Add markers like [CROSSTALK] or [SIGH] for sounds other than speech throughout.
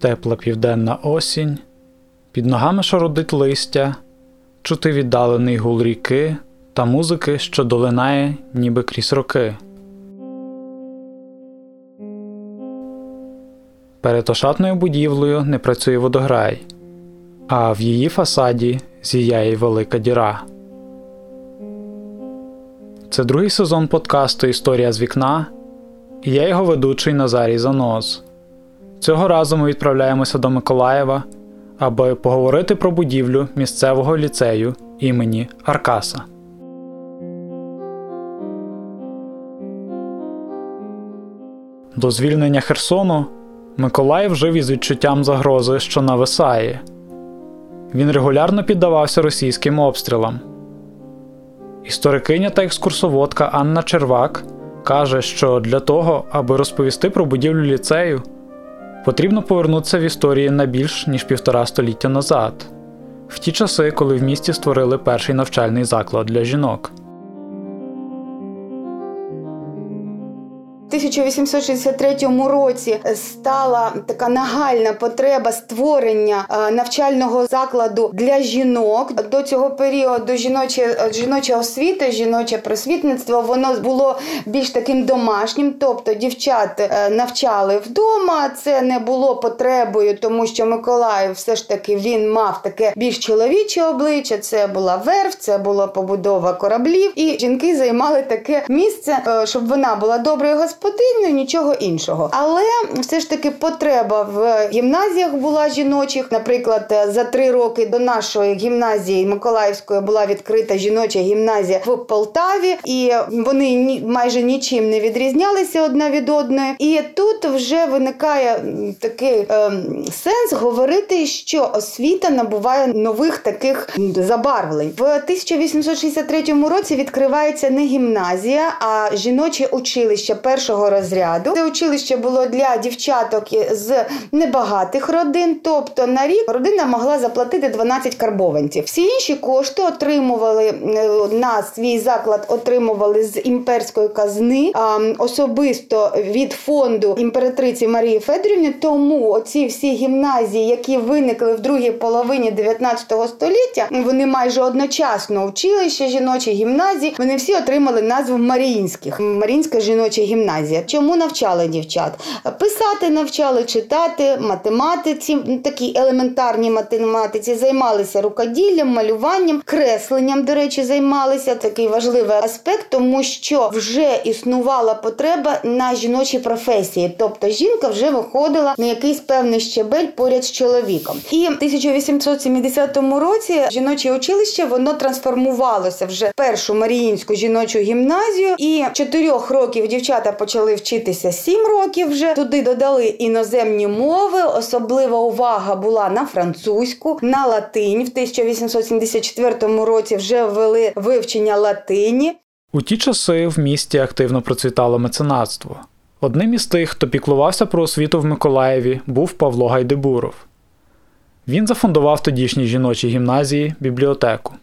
Тепла південна осінь, під ногами шародить листя, чути віддалений гул ріки та музики, що долинає, ніби крізь роки. Перед ошатною будівлею не працює водограй, а в її фасаді зіяє велика діра. Це другий сезон подкасту Історія з вікна, і я його ведучий Назарій Занос. Цього разу ми відправляємося до Миколаєва, аби поговорити про будівлю місцевого ліцею імені Аркаса. До звільнення Херсону Миколаїв жив із відчуттям загрози, що нависає. Він регулярно піддавався російським обстрілам. Історикиня та екскурсоводка Анна Червак каже, що для того, аби розповісти про будівлю ліцею, потрібно повернутися в історії на більш ніж півтора століття назад, в ті часи, коли в місті створили перший навчальний заклад для жінок. 1863 році стала така нагальна потреба створення е, навчального закладу для жінок. До цього періоду жіноче жіноча освіта, жіноче просвітництво воно було більш таким домашнім, тобто дівчат е, навчали вдома. Це не було потребою, тому що Миколаїв все ж таки він мав таке більш чоловіче обличчя. Це була верф, це була побудова кораблів, і жінки займали таке місце, е, щоб вона була доброю господаркою господинною, нічого іншого. Але все ж таки потреба в гімназіях була жіночих. Наприклад, за три роки до нашої гімназії Миколаївської була відкрита жіноча гімназія в Полтаві, і вони майже нічим не відрізнялися одна від одної. І тут вже виникає такий е, сенс говорити, що освіта набуває нових таких забарвлень. В 1863 році відкривається не гімназія, а жіноче училище першого першого розряду. Це училище було для дівчаток з небагатих родин, тобто на рік родина могла заплатити 12 карбованців. Всі інші кошти отримували е, на свій заклад, отримували з імперської казни, особисто від фонду імператриці Марії Федорівни. Тому оці всі гімназії, які виникли в другій половині 19 століття, вони майже одночасно училище жіночі гімназії. Вони всі отримали назву Маріїнських Маріїнська жіноча гімназія гімназія. Чому навчали дівчат? Писати навчали, читати, математиці, такі елементарні математиці, займалися рукоділлям, малюванням, кресленням, до речі, займалися. Такий важливий аспект, тому що вже існувала потреба на жіночі професії. Тобто жінка вже виходила на якийсь певний щебель поряд з чоловіком. І в 1870 році жіноче училище воно трансформувалося вже в першу Маріїнську жіночу гімназію, і чотирьох років дівчата почали вчитися 7 років вже. Туди додали іноземні мови. Особлива увага була на французьку, на латинь. В 1874 році вже ввели вивчення латині. У ті часи в місті активно процвітало меценатство. Одним із тих, хто піклувався про освіту в Миколаєві, був Павло Гайдебуров. Він зафундував тодішній жіночій гімназії бібліотеку.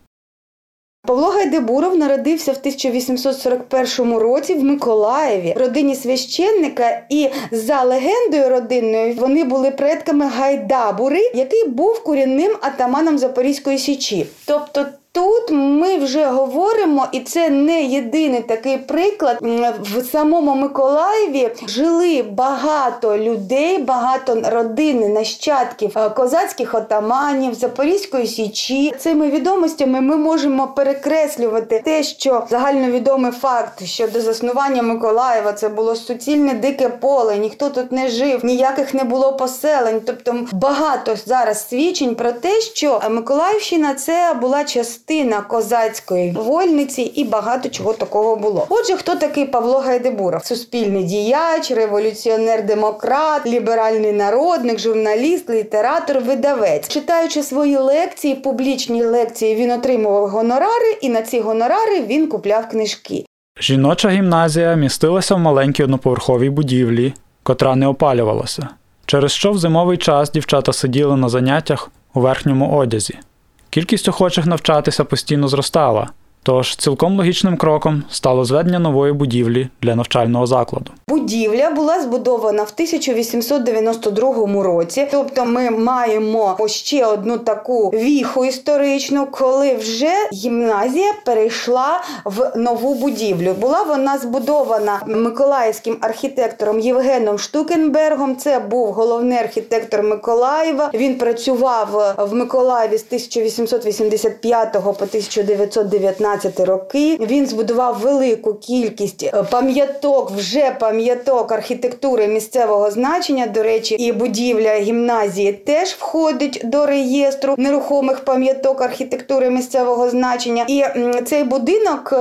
Павло Гайдебуров народився в 1841 році в Миколаєві, родині священника, і за легендою родинною вони були предками Гайдабури, який був корінним атаманом Запорізької січі. Тобто Тут ми вже говоримо, і це не єдиний такий приклад. В самому Миколаєві жили багато людей, багато родин, нащадків е, козацьких отаманів, Запорізької січі. Цими відомостями ми можемо перекреслювати те, що загальновідомий факт, що до заснування Миколаєва це було суцільне дике поле, ніхто тут не жив, ніяких не було поселень. Тобто багато зараз свідчень про те, що Миколаївщина це була частина частина козацької вольниці і багато чого такого було. Отже, хто такий Павло Гайдебуров? Суспільний діяч, революціонер-демократ, ліберальний народник, журналіст, літератор, видавець. Читаючи свої лекції, публічні лекції, він отримував гонорари, і на ці гонорари він купляв книжки. Жіноча гімназія містилася в маленькій одноповерховій будівлі, котра не опалювалася, через що в зимовий час дівчата сиділи на заняттях у верхньому одязі. Кількість охочих навчатися постійно зростала, Тож цілком логічним кроком стало зведення нової будівлі для навчального закладу. Будівля була збудована в 1892 році. Тобто, ми маємо ще одну таку віху історичну, коли вже гімназія перейшла в нову будівлю. Була вона збудована миколаївським архітектором Євгеном Штукенбергом. Це був головний архітектор Миколаєва. Він працював в Миколаєві з 1885 по 1919 роки. Він збудував велику кількість е, пам'яток, вже пам'яток архітектури місцевого значення. До речі, і будівля гімназії теж входить до реєстру нерухомих пам'яток архітектури місцевого значення. І цей будинок е,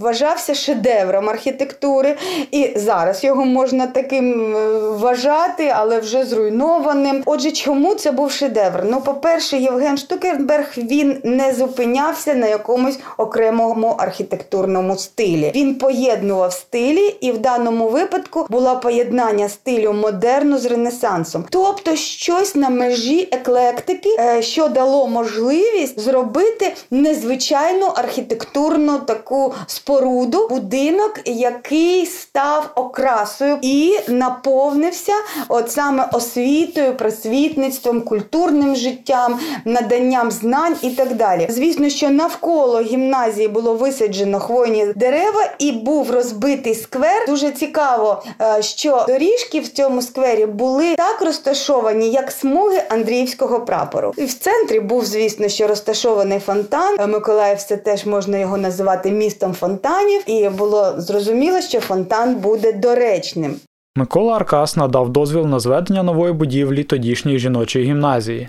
вважався шедевром архітектури, і зараз його можна таким е, вважати, але вже зруйнованим. Отже, чому це був шедевр? Ну, по-перше, Євген Штукенберг він не зупинявся на якомусь окремому архітектурному стилі. Він поєднував стилі, і в даному випадку було поєднання стилю модерну з ренесансом, тобто щось на межі еклектики, е, що дало можливість зробити незвичайну архітектурну таку споруду, будинок, який став окрасою і наповнився от саме освітою, просвітництвом, культурним життям, наданням знань і так далі. Звісно, що навколо гімназії було висаджено хвойні дерева і був розбитий сквер. Дуже цікаво, е, що доріжки в цьому сквері були так розташовані, як смуги Андріївського прапору. І в центрі був, звісно, що розташований фонтан. Е, Миколаїв це теж можна його називати містом фонтанів, і було зрозуміло, що фонтан буде доречним. Микола Аркас надав дозвіл на зведення нової будівлі тодішньої жіночої гімназії.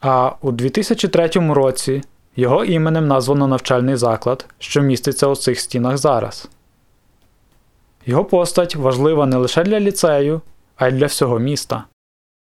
А у 2003 році його іменем названо навчальний заклад, що міститься у цих стінах зараз. Його постать важлива не лише для ліцею, а й для всього міста.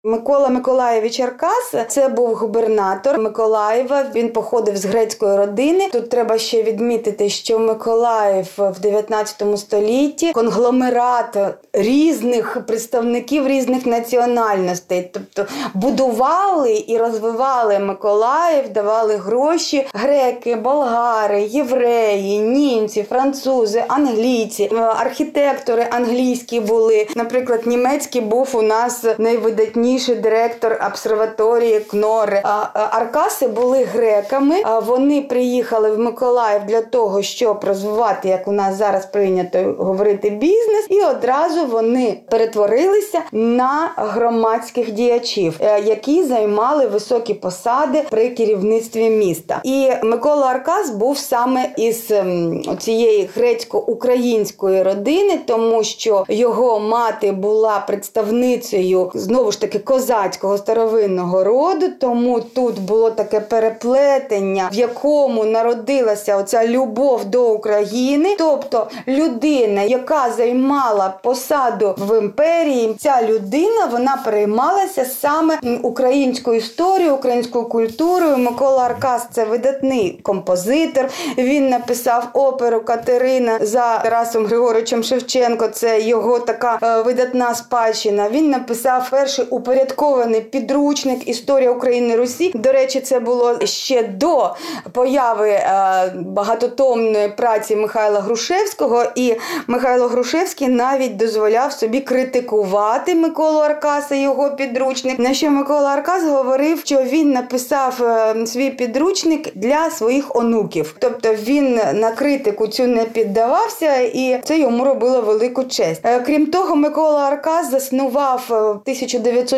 Микола Миколаєвич Аркас це був губернатор Миколаєва. Він походив з грецької родини. Тут треба ще відмітити, що Миколаїв в 19 столітті конгломерат різних представників різних національностей, тобто будували і розвивали Миколаїв, давали гроші греки, болгари, євреї, німці, французи, англійці, архітектори англійські були. Наприклад, німецький був у нас найвидатніший директор обсерваторії Кнори. А, а, Аркаси були греками. Вони приїхали в Миколаїв для того, щоб розвивати, як у нас зараз прийнято говорити, бізнес, і одразу вони перетворилися на громадських діячів, е, які займали високі посади при керівництві міста. І Микола Аркас був саме із ем, цієї грецько-української родини, тому що його мати була представницею знову ж таки козацького старовинного роду. Тому тут було таке переплетення, в якому народилася оця любов до України, тобто людина, яка займала посаду в імперії, ця людина вона переймалася саме українською історією, українською культурою. Микола Аркас це видатний композитор. Він написав оперу Катерина за Тарасом Григоровичем Шевченко. Це його така е, видатна спадщина. Він написав перший упорядкований підручник Історія України Русі. До речі, це було ще до появи е, багатотомної праці Михайла Грушевського. І Михайло Грушевський навіть дозволяв собі критикувати Миколу Аркаса його підручник. На що Микола Аркас говорив, що він написав е, свій підручник для своїх онуків. Тобто він на критику цю не піддавався, і це йому робило велику честь. Е, Крім того, Микола Аркас заснував е,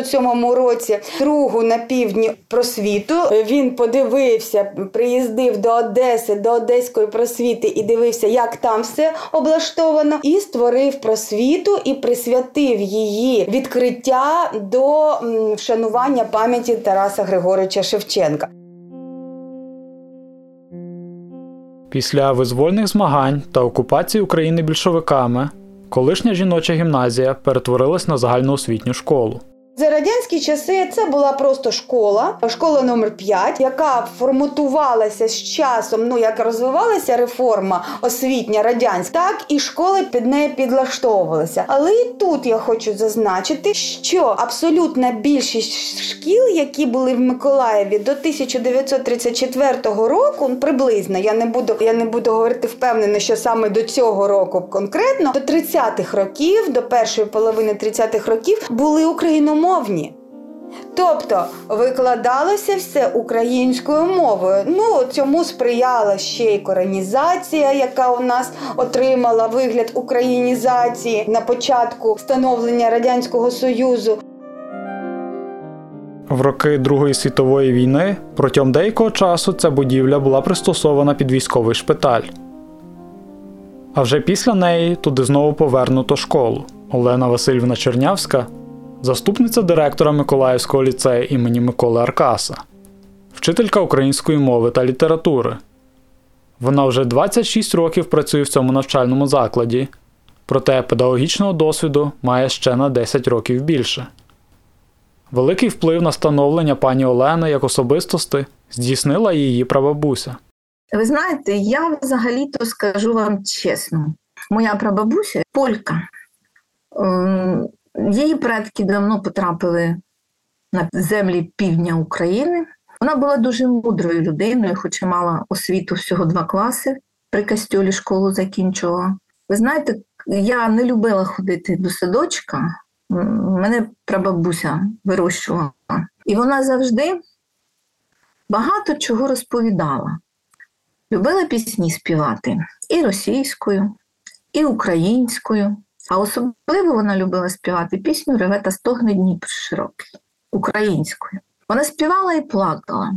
в 1907 році другу на півдні просвіту. Він подивився, приїздив до Одеси, до Одеської просвіти і дивився, як там все облаштовано, і створив просвіту і присвятив її відкриття до вшанування пам'яті Тараса Григоровича Шевченка. Після визвольних змагань та окупації України більшовиками колишня жіноча гімназія перетворилась на загальноосвітню школу. За радянські часи це була просто школа, школа номер 5 яка форматувалася з часом. Ну як розвивалася реформа освітня радянська, так і школи під неї підлаштовувалися. Але і тут я хочу зазначити, що абсолютна більшість шкіл, які були в Миколаєві до 1934 року, приблизно я не буду, я не буду говорити впевнено, що саме до цього року конкретно до 30-х років, до першої половини 30-х років були україномовні україномовні. Тобто викладалося все українською мовою. Ну цьому сприяла ще й коронізація, яка у нас отримала вигляд українізації на початку становлення радянського союзу. В роки Другої світової війни протягом деякого часу ця будівля була пристосована під військовий шпиталь. А вже після неї туди знову повернуто школу. Олена Васильівна Чернявська заступниця директора Миколаївського ліцею імені Миколи Аркаса, вчителька української мови та літератури. Вона вже 26 років працює в цьому навчальному закладі, проте педагогічного досвіду має ще на 10 років більше. Великий вплив на становлення пані Олени як особистості здійснила її прабабуся. Ви знаєте, я взагалі-то скажу вам чесно, моя прабабуся полька. Її предки давно потрапили на землі півдня України. Вона була дуже мудрою людиною, хоча мала освіту всього два класи, при костюлі школу закінчувала. Ви знаєте, я не любила ходити до садочка, мене прабабуся вирощувала. І вона завжди багато чого розповідала. Любила пісні співати і російською, і українською. А особливо вона любила співати пісню Реве та стогне Дніпр широкий українською. Вона співала і плакала,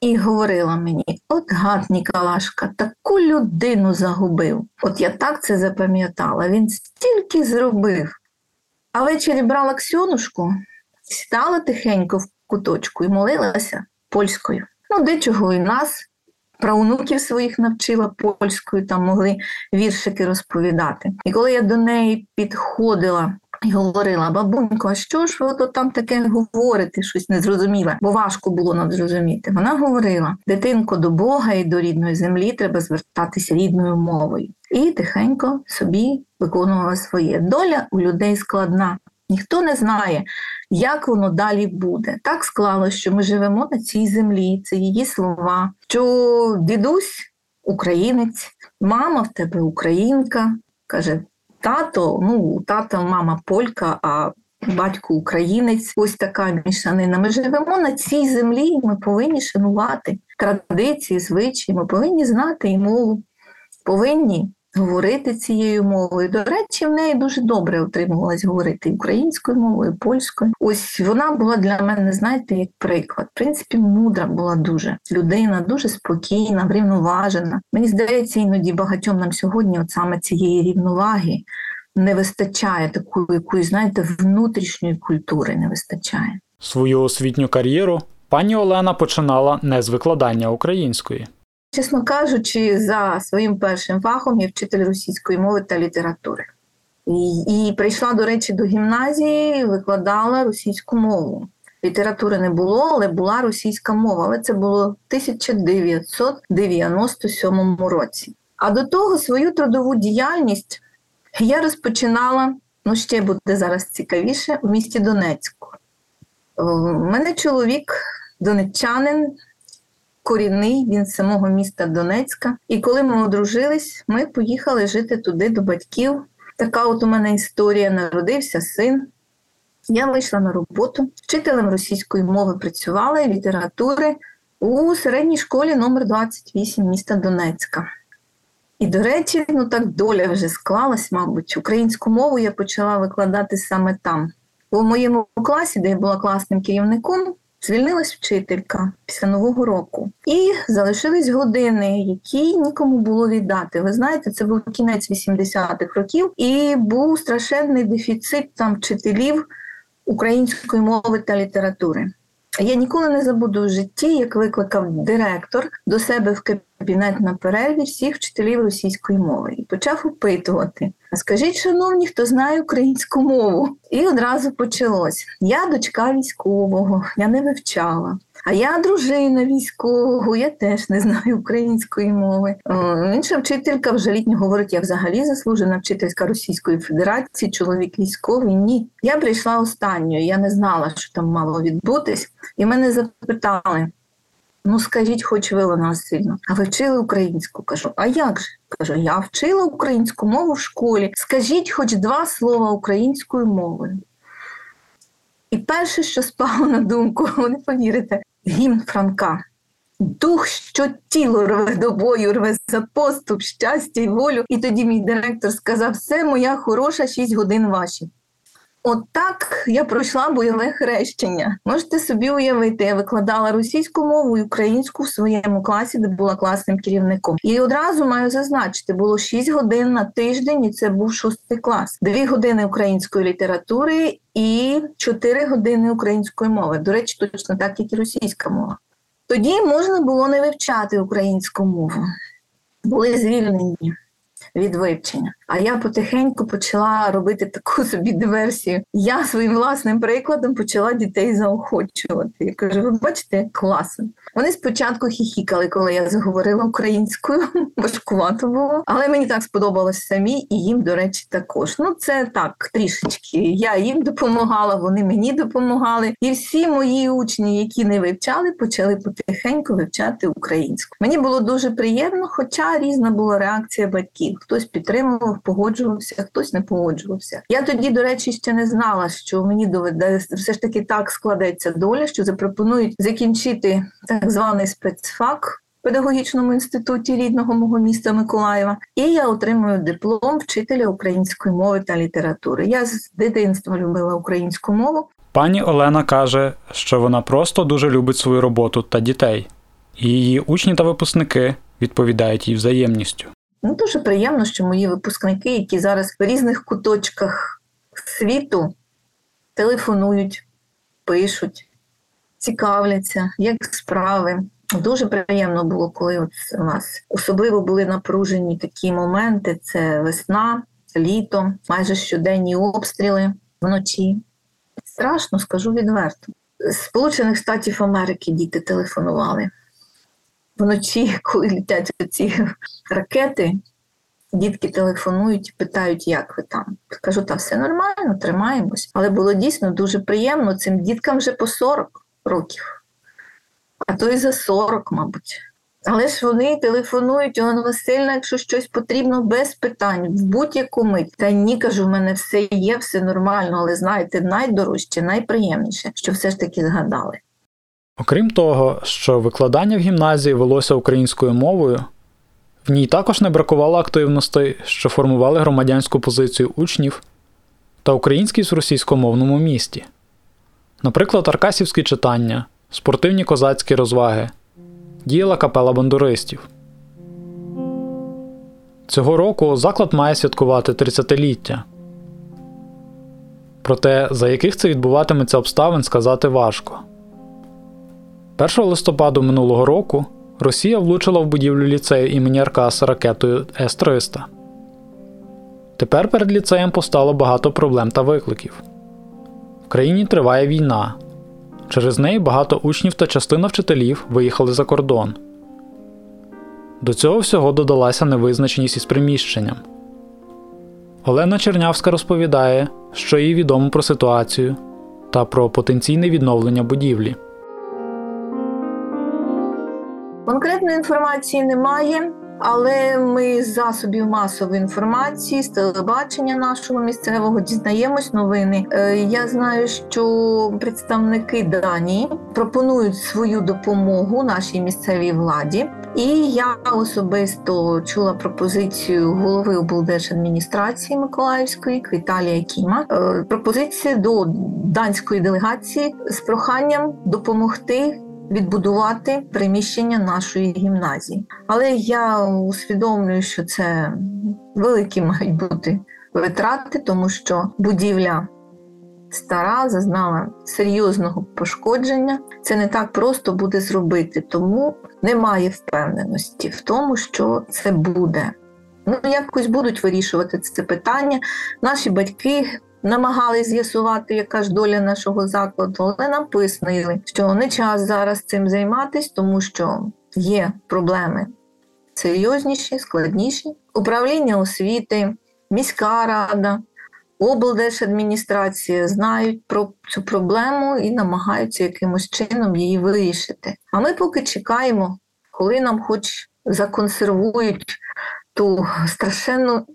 і говорила мені: от гад Ніколашка, таку людину загубив. От я так це запам'ятала, він стільки зробив. А ввечері брала Ксьонушку, сідала тихенько в куточку і молилася польською. Ну, дечого і нас правнуків своїх навчила польською, там могли віршики розповідати. І коли я до неї підходила і говорила: бабунько, а що ж ви от там таке говорите, щось незрозуміле, бо важко було нам зрозуміти. Вона говорила: дитинко до Бога і до рідної землі треба звертатися рідною мовою. І тихенько собі виконувала своє. Доля у людей складна. Ніхто не знає, як воно далі буде. Так склалося, що ми живемо на цій землі, це її слова. Що дідусь українець, мама в тебе українка, каже тато, ну у тата мама полька, а батько українець. Ось така мішанина. Ми живемо на цій землі, і ми повинні шанувати традиції, звичаї, ми повинні знати і мову, повинні говорити цією мовою. До речі, в неї дуже добре отримувалась говорити українською мовою, польською. Ось вона була для мене, знаєте, як приклад. В принципі, мудра була дуже людина, дуже спокійна, врівноважена. Мені здається, іноді багатьом нам сьогодні, от саме цієї рівноваги. Не вистачає такої якоїсь, знаєте, внутрішньої культури не вистачає. Свою освітню кар'єру пані Олена починала не з викладання української. Чесно кажучи, за своїм першим фахом я вчитель російської мови та літератури. І, і прийшла, до речі, до гімназії, викладала російську мову. Літератури не було, але була російська мова. Але це було в 1997 році. А до того свою трудову діяльність я розпочинала, ну ще буде зараз цікавіше, у місті Донецьку. У мене чоловік, донеччанин, корінний, він з самого міста Донецька. І коли ми одружились, ми поїхали жити туди до батьків. Така от у мене історія народився син. Я вийшла на роботу, вчителем російської мови працювала літератури у середній школі номер 28 міста Донецька. І, до речі, ну так доля вже склалась, мабуть, українську мову я почала викладати саме там. У моєму класі, де я була класним керівником, Звільнилась вчителька після нового року, і залишились години, які нікому було віддати. Ви знаєте, це був кінець 80-х років, і був страшенний дефіцит там вчителів української мови та літератури. Я ніколи не забуду в житті, як викликав директор до себе в кабінет на перерві всіх вчителів російської мови і почав опитувати. Скажіть, шановні, хто знає українську мову? І одразу почалось: я дочка військового, я не вивчала. А я дружина військового, я теж не знаю української мови. Інша вчителька вже літньо говорить, я взагалі заслужена вчительська Російської Федерації, чоловік військовий. Ні. Я прийшла останньою, я не знала, що там мало відбутись. І мене запитали: ну скажіть, хоч ви вона сильно, а ви вчили українську? Кажу, а як же? Кажу, я вчила українську мову в школі. Скажіть хоч два слова українською мовою. І перше, що спало на думку, [LAUGHS] ви не повірите, гімн Франка. Дух, що тіло рве до бою, рве за поступ, щастя й волю. І тоді мій директор сказав: все, моя хороша, шість годин ваші. От я пройшла бойове хрещення. Можете собі уявити, я викладала російську мову і українську в своєму класі, де була класним керівником. І одразу маю зазначити, було 6 годин на тиждень, і це був шостий клас, дві години української літератури і 4 години української мови. До речі, точно так, як і російська мова. Тоді можна було не вивчати українську мову, були звільнені від вивчення. А я потихеньку почала робити таку [LAUGHS] собі диверсію. Я своїм власним прикладом почала дітей заохочувати. Я кажу, ви бачите, класно. Вони спочатку хіхікали, коли я заговорила українською, [LAUGHS] важкувато було, але мені так сподобалось самі, і їм, до речі, також. Ну, це так трішечки. Я їм допомагала, вони мені допомагали. І всі мої учні, які не вивчали, почали потихеньку вивчати українську. Мені було дуже приємно, хоча різна була реакція батьків. Хтось підтримував погоджувався, хтось не погоджувався. Я тоді, до речі, ще не знала, що мені доведе все ж таки так складеться доля, що запропонують закінчити так званий спецфак. Педагогічному інституті рідного мого міста Миколаєва, і я отримую диплом вчителя української мови та літератури. Я з дитинства любила українську мову. Пані Олена каже, що вона просто дуже любить свою роботу та дітей, і її учні та випускники відповідають їй взаємністю. Ну, Дуже приємно, що мої випускники, які зараз в різних куточках світу телефонують, пишуть, цікавляться, як справи. Дуже приємно було, коли от у нас особливо були напружені такі моменти: це весна, літо, майже щоденні обстріли вночі. Страшно, скажу відверто. З Сполучених Штатів Америки діти телефонували вночі, [LAUGHS] коли літять ці ракети, дітки телефонують, питають, як ви там. Кажу, та все нормально, тримаємось. Але було дійсно дуже приємно цим діткам вже по 40 років, а то і за 40, мабуть. Але ж вони телефонують, Олена Васильівна, якщо щось потрібно, без питань, в будь-яку мить. Та ні, кажу, в мене все є, все нормально, але знаєте, найдорожче, найприємніше, що все ж таки згадали. Окрім того, що викладання в гімназії велося українською мовою, в ній також не бракувало активностей, що формували громадянську позицію учнів та українськість в російськомовному місті, наприклад, аркасівські читання, спортивні козацькі розваги, діяла капела бандуристів. Цього року заклад має святкувати 30-ліття. Проте, за яких це відбуватиметься обставин, сказати важко. 1 листопаду минулого року Росія влучила в будівлю ліцею імені Аркаса ракетою С-300. Тепер перед ліцеєм постало багато проблем та викликів. В країні триває війна. Через неї багато учнів та частина вчителів виїхали за кордон. До цього всього додалася невизначеність із приміщенням. Олена Чернявська розповідає, що їй відомо про ситуацію та про потенційне відновлення будівлі. Конкретної інформації немає, але ми з засобів масової інформації, з телебачення нашого місцевого дізнаємось новини. Е, Я знаю, що представники Данії пропонують свою допомогу нашій місцевій владі. І я особисто чула пропозицію голови облдержадміністрації Миколаївської Віталія Кіма. Е, Пропозиція до данської делегації з проханням допомогти відбудувати приміщення нашої гімназії. Але я усвідомлюю, що це великі мають бути витрати, тому що будівля стара, зазнала серйозного пошкодження. Це не так просто буде зробити, тому немає впевненості в тому, що це буде. Ну, якось будуть вирішувати це питання. Наші батьки намагались з'ясувати, яка ж доля нашого закладу, але нам пояснили, що не час зараз цим займатися, тому що є проблеми серйозніші, складніші. Управління освіти, міська рада, облдержадміністрація знають про цю проблему і намагаються якимось чином її вирішити. А ми поки чекаємо, коли нам хоч законсервують ту страшенну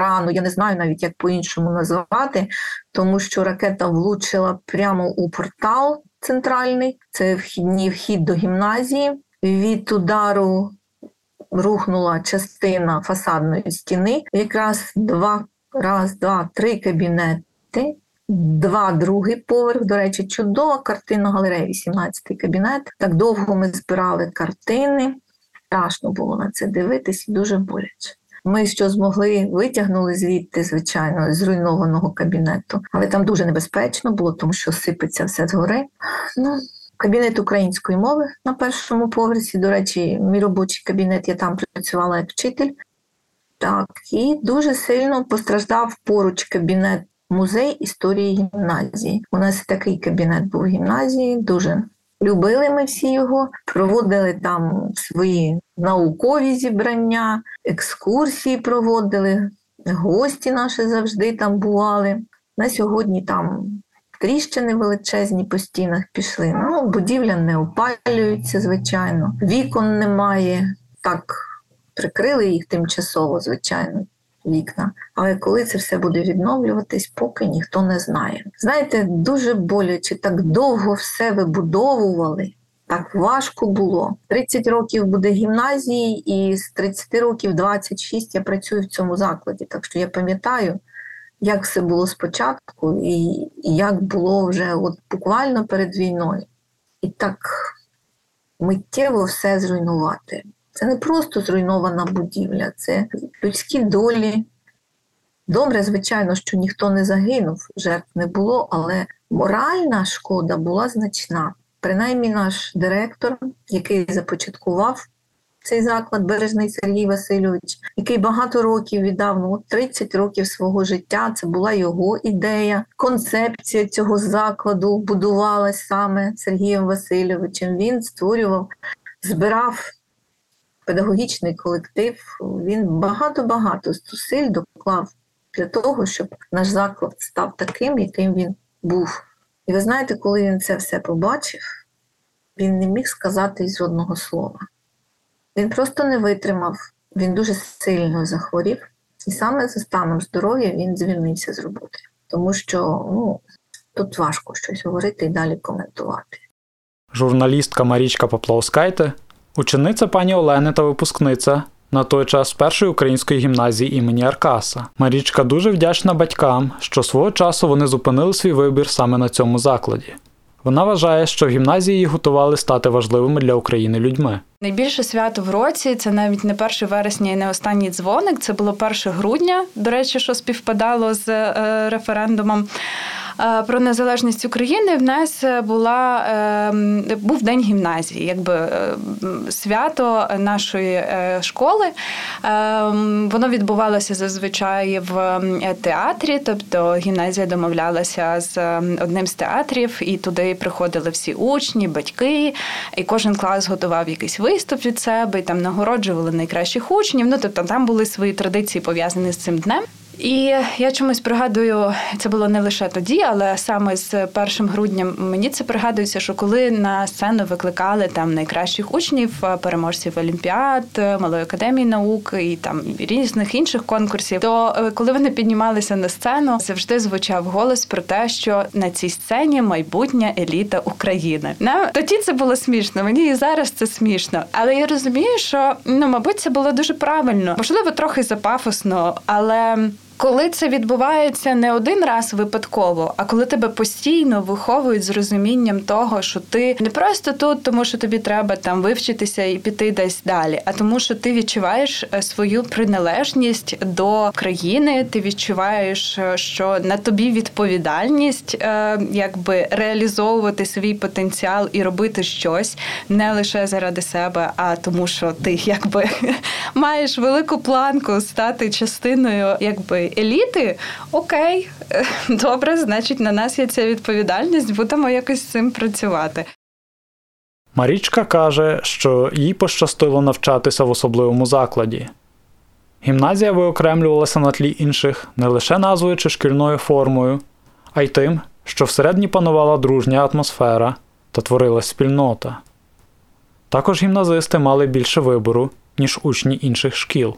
рану, я не знаю навіть як по-іншому назвати, тому що ракета влучила прямо у портал центральний, це вхідний вхід до гімназії. Від удару рухнула частина фасадної стіни, якраз два, раз, два, три кабінети. Два другий поверх, до речі, чудова картина галереї, 18-й кабінет. Так довго ми збирали картини. Страшно було на це дивитись дуже боляче. Ми що змогли витягнули звідти, звичайно, зруйнованого кабінету, але там дуже небезпечно було, тому що сипеться все згори. Ну, Кабінет української мови на першому поверсі. До речі, мій робочий кабінет я там працювала як вчитель. Так, і дуже сильно постраждав поруч кабінет музей історії гімназії. У нас такий кабінет був в гімназії, дуже любили ми всі його, проводили там свої наукові зібрання, екскурсії проводили, гості наші завжди там бували. На сьогодні там тріщини величезні по стінах пішли. Ну, будівля не опалюється, звичайно, вікон немає. Так прикрили їх тимчасово, звичайно, вікна. Але коли це все буде відновлюватись, поки ніхто не знає. Знаєте, дуже боляче, так довго все вибудовували. Так важко було. 30 років буде гімназії, і з 30 років 26 я працюю в цьому закладі. Так що я пам'ятаю, як все було спочатку, і як було вже от буквально перед війною. І так миттєво все зруйнувати. Це не просто зруйнована будівля, це людські долі. Добре, звичайно, що ніхто не загинув, жертв не було, але моральна шкода була значна. Принаймні, наш директор, який започаткував цей заклад Бережний Сергій Васильович, який багато років віддав, ну 30 років свого життя. Це була його ідея. Концепція цього закладу будувалась саме Сергієм Васильовичем. Він створював, збирав педагогічний колектив. Він багато-багато зусиль доклав для того, щоб наш заклад став таким, яким він був. І ви знаєте, коли він це все побачив, він не міг сказати жодного слова. Він просто не витримав, він дуже сильно захворів, і саме за станом здоров'я він звільнився з роботи, тому що ну, тут важко щось говорити і далі коментувати. Журналістка Марічка Поплавскайте, учениця пані Олени та випускниця. На той час першої української гімназії імені Аркаса. Марічка дуже вдячна батькам, що свого часу вони зупинили свій вибір саме на цьому закладі. Вона вважає, що в гімназії її готували стати важливими для України людьми. Найбільше свято в році це навіть не 1 вересня і не останній дзвоник. Це було 1 грудня. До речі, що співпадало з е, референдумом. Е, про незалежність України в нас була ем, був день гімназії, якби е, свято нашої е, школи. Ем, воно відбувалося зазвичай в театрі, тобто гімназія домовлялася з одним з театрів, і туди приходили всі учні, батьки, і кожен клас готував якийсь виступ від себе, і там нагороджували найкращих учнів. Ну тобто там були свої традиції пов'язані з цим днем. І я чомусь пригадую, це було не лише тоді, але саме з першим грудням мені це пригадується, що коли на сцену викликали там найкращих учнів, переможців олімпіад, малої академії наук і там різних інших конкурсів, то е, коли вони піднімалися на сцену, завжди звучав голос про те, що на цій сцені майбутня еліта України. Нам тоді це було смішно. Мені і зараз це смішно, але я розумію, що ну мабуть це було дуже правильно, можливо, трохи запафосно, але. Коли це відбувається не один раз випадково, а коли тебе постійно виховують з розумінням того, що ти не просто тут, тому що тобі треба там вивчитися і піти десь далі, а тому, що ти відчуваєш е, свою приналежність до країни, ти відчуваєш, е, що на тобі відповідальність, е, якби реалізовувати свій потенціал і робити щось не лише заради себе, а тому, що ти [LAUGHS] якби маєш велику планку стати частиною якби еліти. Окей, [LAUGHS] добре, значить, на нас є ця відповідальність, будемо якось з цим працювати. Марічка каже, що їй пощастило навчатися в особливому закладі. Гімназія виокремлювалася на тлі інших не лише назвою чи шкільною формою, а й тим, що всередині панувала дружня атмосфера та творилась спільнота. Також гімназисти мали більше вибору, ніж учні інших шкіл.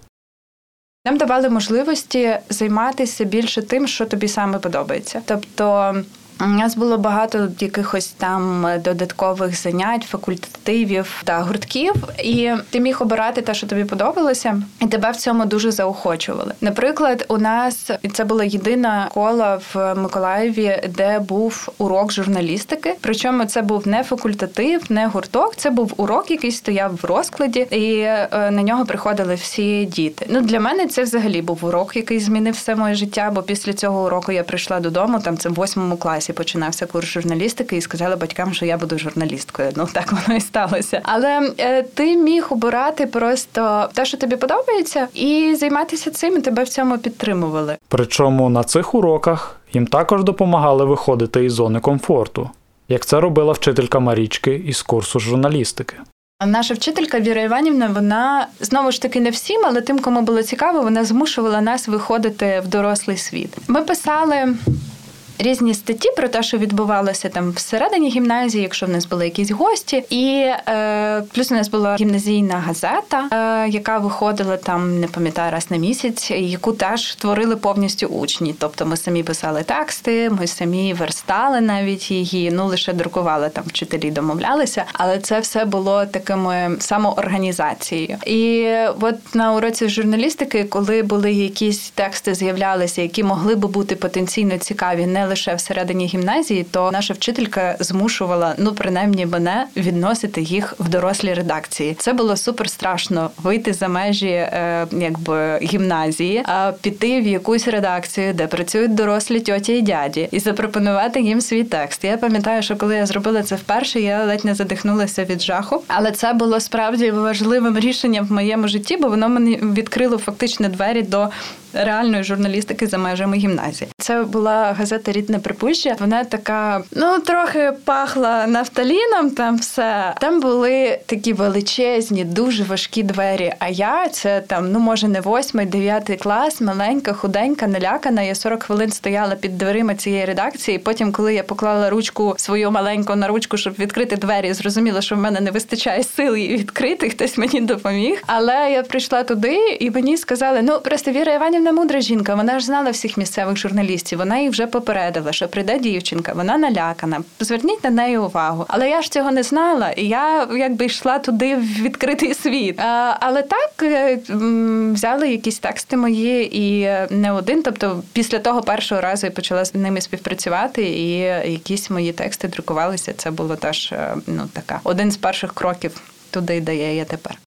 Нам давали можливості займатися більше тим, що тобі саме подобається. Тобто у нас було багато якихось там додаткових занять, факультативів та гуртків, і ти міг обирати те, що тобі подобалося, і тебе в цьому дуже заохочували. Наприклад, у нас це була єдина школа в Миколаєві, де був урок журналістики. Причому це був не факультатив, не гурток. Це був урок, який стояв в розкладі, і е, на нього приходили всі діти. Ну для мене це взагалі був урок, який змінив все моє життя. Бо після цього уроку я прийшла додому, там це в восьмому класі класі починався курс журналістики і сказала батькам, що я буду журналісткою. Ну так воно і сталося. Але е, ти міг обирати просто те, що тобі подобається, і займатися цим і тебе в цьому підтримували. Причому на цих уроках їм також допомагали виходити із зони комфорту, як це робила вчителька Марічки із курсу журналістики. Наша вчителька Віра Іванівна, вона знову ж таки не всім, але тим, кому було цікаво, вона змушувала нас виходити в дорослий світ. Ми писали різні статті про те, що відбувалося там всередині гімназії, якщо в нас були якісь гості, і е, плюс у нас була гімназійна газета, е, яка виходила там, не пам'ятаю, раз на місяць, яку теж творили повністю учні. Тобто ми самі писали тексти, ми самі верстали навіть її, ну лише друкували там вчителі, домовлялися, але це все було такими самоорганізацією. І от на уроці журналістики, коли були якісь тексти, з'являлися, які могли би бути потенційно цікаві, не лише всередині гімназії, то наша вчителька змушувала, ну принаймні мене відносити їх в дорослі редакції. Це було супер страшно вийти за межі, е, якби гімназії, а піти в якусь редакцію, де працюють дорослі тьоті і дяді, і запропонувати їм свій текст. Я пам'ятаю, що коли я зробила це вперше, я ледь не задихнулася від жаху, але це було справді важливим рішенням в моєму житті, бо воно мені відкрило фактично двері до реальної журналістики за межами гімназії. Це була газета Рідне припущення. Вона така, ну трохи пахла нафталіном. Там все там були такі величезні, дуже важкі двері. А я це там, ну може не восьмий, дев'ятий клас, маленька, худенька, налякана. Я 40 хвилин стояла під дверима цієї редакції. Потім, коли я поклала ручку свою маленьку на ручку, щоб відкрити двері, зрозуміла, що в мене не вистачає сил її відкрити. Хтось мені допоміг. Але я прийшла туди, і мені сказали: ну просто Віра Іванівна Іванівна мудра жінка, вона ж знала всіх місцевих журналістів. Вона їх вже попередила, що прийде дівчинка, вона налякана. Зверніть на неї увагу. Але я ж цього не знала, і я якби йшла туди в відкритий світ. А, Але так е, взяли якісь тексти мої і не один. Тобто, після того першого разу я почала з ними співпрацювати, і якісь мої тексти друкувалися. Це було теж е, ну така один з перших кроків туди, де я є тепер.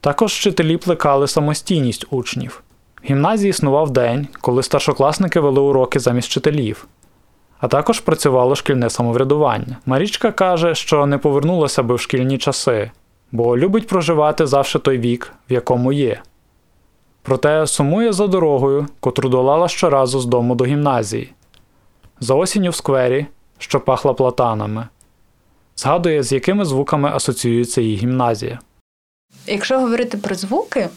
Також вчителі плекали самостійність учнів. В гімназії існував день, коли старшокласники вели уроки замість вчителів, а також працювало шкільне самоврядування. Марічка каже, що не повернулася би в шкільні часи, бо любить проживати завжди той вік, в якому є. Проте сумує за дорогою, котру долала щоразу з дому до гімназії, за осінню в сквері, що пахла платанами, згадує, з якими звуками асоціюється її гімназія. Якщо говорити про звуки.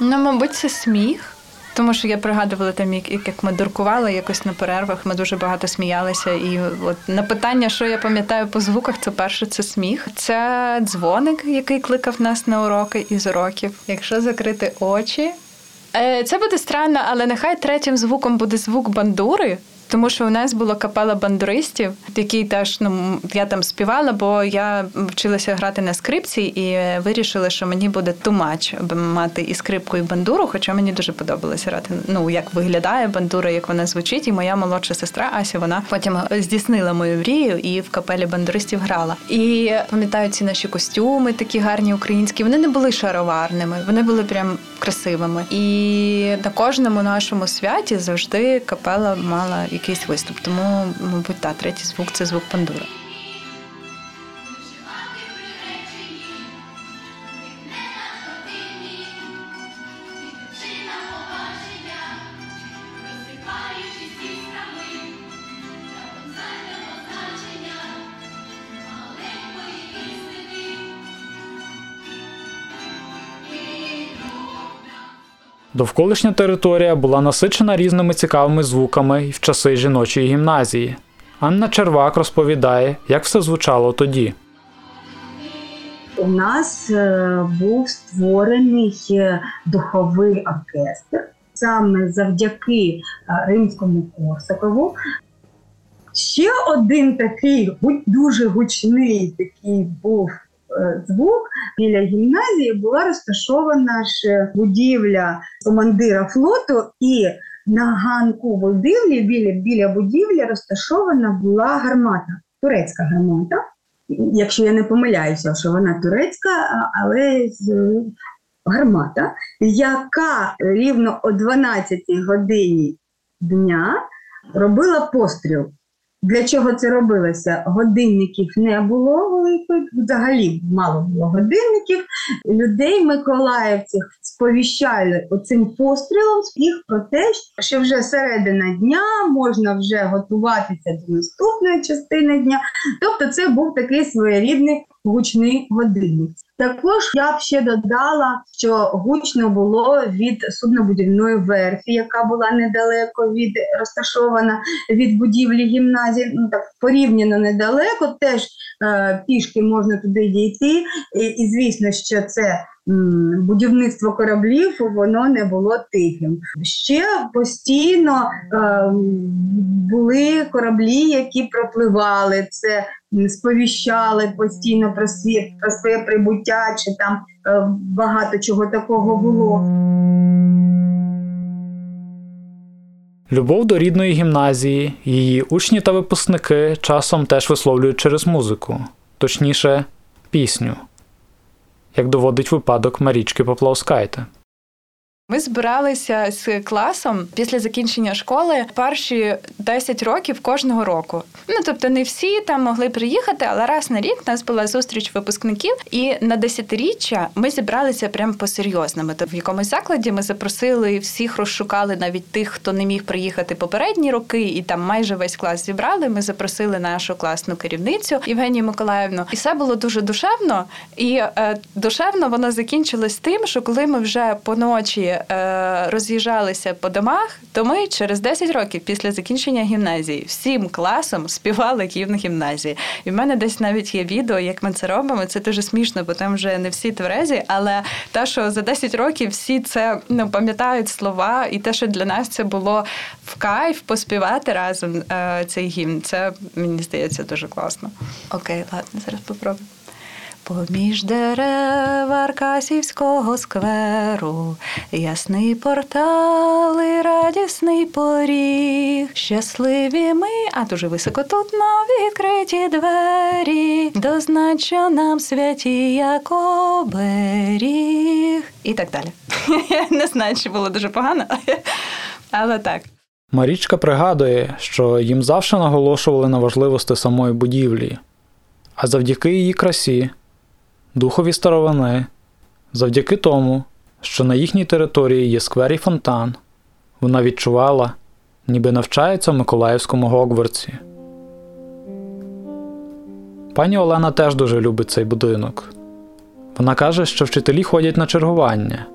Ну, мабуть, це сміх. Тому що я пригадувала там, як як ми дуркували якось на перервах, ми дуже багато сміялися. І от на питання, що я пам'ятаю по звуках, це перше це сміх. Це дзвоник, який кликав нас на уроки із уроків. Якщо закрити очі, е, це буде странно, але нехай третім звуком буде звук бандури. Тому що у нас була капела бандуристів, які теж ну я там співала, бо я вчилася грати на скрипці і вирішили, що мені буде тумач мати і скрипку, і бандуру. Хоча мені дуже подобалося грати. Ну як виглядає бандура, як вона звучить. І моя молодша сестра Ася, вона потім здійснила мою мрію і в капелі бандуристів грала. І пам'ятаю ці наші костюми, такі гарні українські. Вони не були шароварними, вони були прям красивими. І на кожному нашому святі завжди капела мала якийсь виступ. Тому, мабуть, та третій звук це звук пандура. Довколишня територія була насичена різними цікавими звуками і в часи жіночої гімназії. Анна Червак розповідає, як все звучало тоді. У нас е, був створений е, духовий оркестр саме завдяки е, римському Корсакову. Ще один такий дуже гучний такий був звук. Біля гімназії була розташована ж будівля командира флоту, і на ганку будівлі біля, біля будівлі розташована була гармата, турецька гармата. Якщо я не помиляюся, що вона турецька, але е, гармата, яка рівно о 12 годині дня робила постріл. Для чого це робилося? Годинників не було великих, взагалі мало було годинників. Людей миколаївців сповіщали оцим пострілом їх про те, що вже середина дня можна вже готуватися до наступної частини дня. Тобто, це був такий своєрідний гучний годинник. Також я б ще додала, що гучно було від суднобудівної верфі, яка була недалеко від розташована від будівлі гімназії. Ну так порівняно недалеко, теж е, пішки можна туди дійти. І, і звісно, що це будівництво кораблів воно не було тихим. Ще постійно е, були кораблі, які пропливали. Це сповіщали постійно про світ, про своє прибуття, чи там е, багато чого такого було. Любов до рідної гімназії, її учні та випускники часом теж висловлюють через музику, точніше, пісню, як доводить випадок Марічки Поплавскайте. Ми збиралися з класом після закінчення школи перші 10 років кожного року. Ну тобто, не всі там могли приїхати, але раз на рік у нас була зустріч випускників, і на десятиріччя ми зібралися прям по-серйозному. Тобто в якомусь закладі ми запросили всіх, розшукали навіть тих, хто не міг приїхати попередні роки, і там майже весь клас зібрали. Ми запросили нашу класну керівницю Євгенію Миколаївну. І все було дуже душевно. І е, душевно воно закінчилось тим, що коли ми вже поночі е, роз'їжджалися по домах, то ми через 10 років після закінчення гімназії всім класом співали гімн гімназії. І в мене десь навіть є відео, як ми це робимо. Це дуже смішно, бо там вже не всі тверезі, але те, що за 10 років всі це ну, пам'ятають слова, і те, що для нас це було в кайф поспівати разом е, цей гімн, це мені здається дуже класно. Окей, ладно, зараз попробую. Поміж дерев Аркасівського скверу, ясний портал і радісний поріг. Щасливі ми, а дуже високо тут на відкриті двері, дознать, нам святі як оберіг. І так далі. Я [LAUGHS] не знаю, чи було дуже погано, [LAUGHS] але так. Марічка пригадує, що їм завжди наголошували на важливості самої будівлі, а завдяки її красі, духові старовини, завдяки тому, що на їхній території є сквер і фонтан, вона відчувала, ніби навчається в Миколаївському Гогвартсі. Пані Олена теж дуже любить цей будинок. Вона каже, що вчителі ходять на чергування,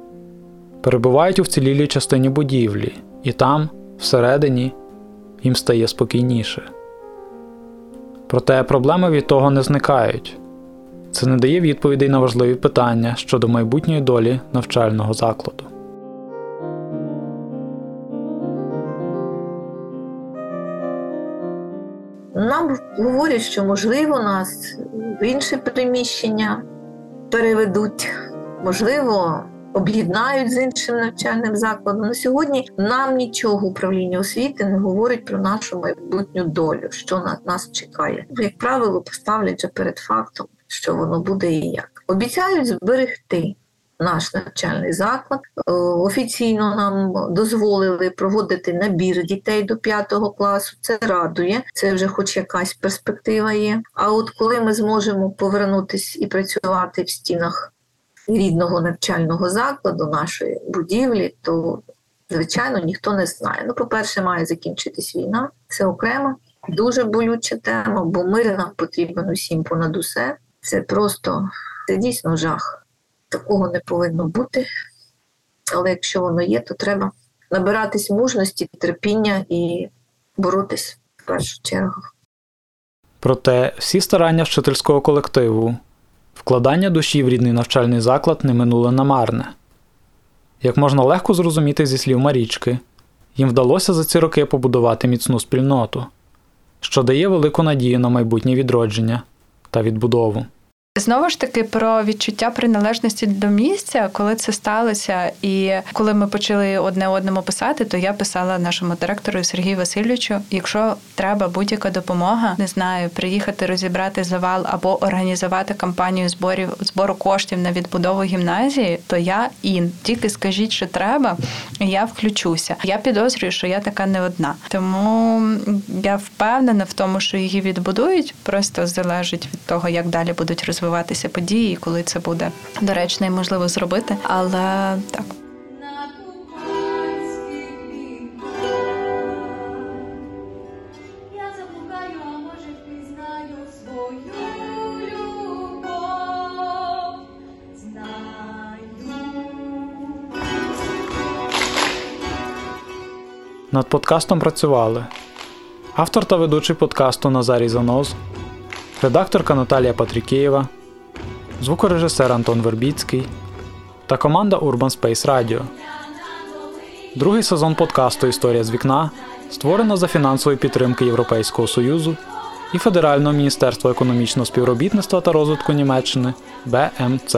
перебувають у вцілілій частині будівлі, і там, всередині, їм стає спокійніше. Проте проблеми від того не зникають. Це не дає відповідей на важливі питання щодо майбутньої долі навчального закладу. нам говорять, що можливо нас в інше приміщення переведуть, можливо, об'єднають з іншим навчальним закладом. На сьогодні нам нічого управління освіти не говорить про нашу майбутню долю, що на нас чекає. Як правило, поставлять вже перед фактом, що воно буде і як. Обіцяють зберегти. Наш навчальний заклад Е, офіційно нам дозволили проводити набір дітей до 5 класу. Це радує, це вже хоч якась перспектива є. А от коли ми зможемо повернутися і працювати в стінах рідного навчального закладу, нашої будівлі, то звичайно ніхто не знає. Ну, по-перше, має закінчитись війна. Це окрема, дуже болюча тема, бо мир нам потрібен усім понад усе. Це просто це дійсно жах. Такого не повинно бути. Але якщо воно є, то треба набиратись мужності, терпіння і боротись в першу чергу. Проте всі старання вчительського колективу, вкладання душі в рідний навчальний заклад не минуло намарне. Як можна легко зрозуміти зі слів Марічки, їм вдалося за ці роки побудувати міцну спільноту, що дає велику надію на майбутнє відродження та відбудову. Знову ж таки про відчуття приналежності до місця, коли це сталося, і коли ми почали одне одному писати, то я писала нашому директору Сергію Васильовичу: якщо треба будь-яка допомога, не знаю, приїхати розібрати завал або організувати кампанію зборів збору коштів на відбудову гімназії, то я ін. Тільки скажіть, що треба, і я включуся. Я підозрюю, що я така не одна. Тому я впевнена в тому, що її відбудують, просто залежить від того, як далі будуть розвиватися події, коли це буде доречно і можливо зробити. Але так. на кубанських вікнах. Я заблукаю, а може впізнаю свою Над подкастом працювали автор та ведучий подкасту Назарій Заноз, редакторка Наталія Патрікєєва, звукорежисер Антон Вербіцький та команда Urban Space Radio. Другий сезон подкасту Історія з вікна створено за фінансової підтримки Європейського Союзу і Федерального міністерства економічного співробітництва та розвитку Німеччини БМЦ.